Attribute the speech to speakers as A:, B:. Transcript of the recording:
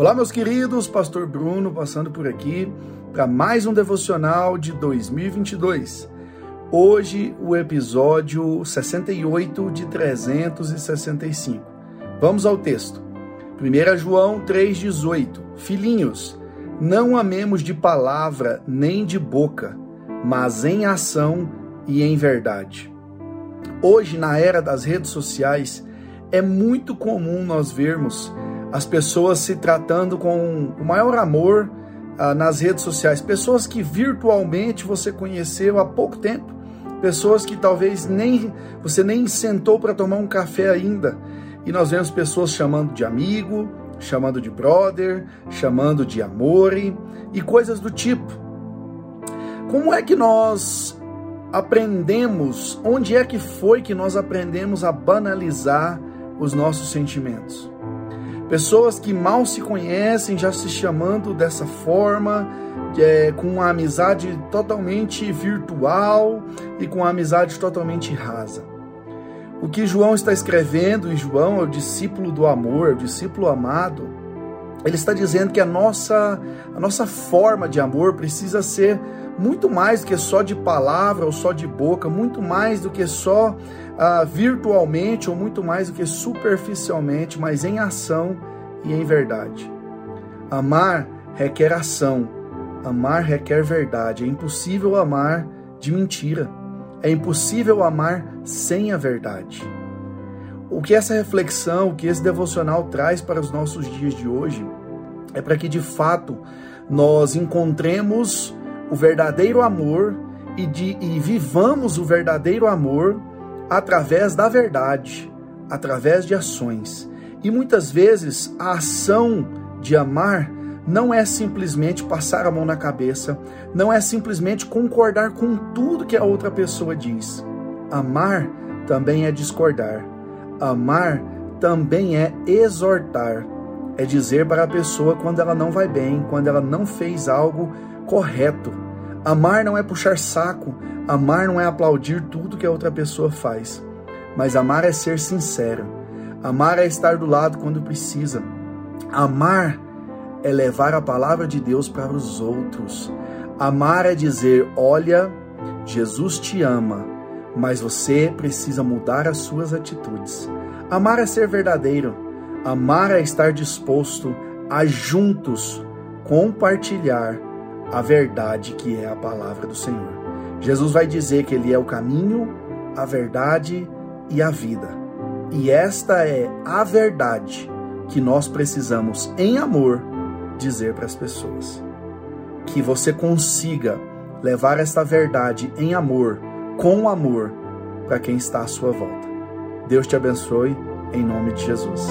A: Olá, meus queridos, Pastor Bruno passando por aqui para mais um devocional de 2022. Hoje, o episódio 68 de 365. Vamos ao texto. 1 João 3,18: Filhinhos, não amemos de palavra nem de boca, mas em ação e em verdade. Hoje, na era das redes sociais, é muito comum nós vermos as pessoas se tratando com o maior amor ah, nas redes sociais, pessoas que virtualmente você conheceu há pouco tempo, pessoas que talvez nem você nem sentou para tomar um café ainda, e nós vemos pessoas chamando de amigo, chamando de brother, chamando de amor e coisas do tipo. Como é que nós aprendemos? Onde é que foi que nós aprendemos a banalizar os nossos sentimentos? Pessoas que mal se conhecem já se chamando dessa forma, é, com uma amizade totalmente virtual e com uma amizade totalmente rasa. O que João está escrevendo, e João é o discípulo do amor, é o discípulo amado, ele está dizendo que a nossa, a nossa forma de amor precisa ser muito mais do que só de palavra ou só de boca, muito mais do que só uh, virtualmente ou muito mais do que superficialmente, mas em ação e em verdade. Amar requer ação, amar requer verdade. É impossível amar de mentira, é impossível amar sem a verdade. O que essa reflexão, o que esse devocional traz para os nossos dias de hoje é para que de fato nós encontremos o verdadeiro amor e, de, e vivamos o verdadeiro amor através da verdade, através de ações. E muitas vezes a ação de amar não é simplesmente passar a mão na cabeça, não é simplesmente concordar com tudo que a outra pessoa diz. Amar também é discordar. Amar também é exortar. É dizer para a pessoa quando ela não vai bem, quando ela não fez algo correto. Amar não é puxar saco, amar não é aplaudir tudo que a outra pessoa faz, mas amar é ser sincero. Amar é estar do lado quando precisa. Amar é levar a palavra de Deus para os outros. Amar é dizer: olha, Jesus te ama, mas você precisa mudar as suas atitudes. Amar é ser verdadeiro. Amar é estar disposto a juntos compartilhar a verdade que é a palavra do Senhor. Jesus vai dizer que Ele é o caminho, a verdade e a vida. E esta é a verdade que nós precisamos, em amor, dizer para as pessoas. Que você consiga levar esta verdade em amor, com amor, para quem está à sua volta. Deus te abençoe, em nome de Jesus.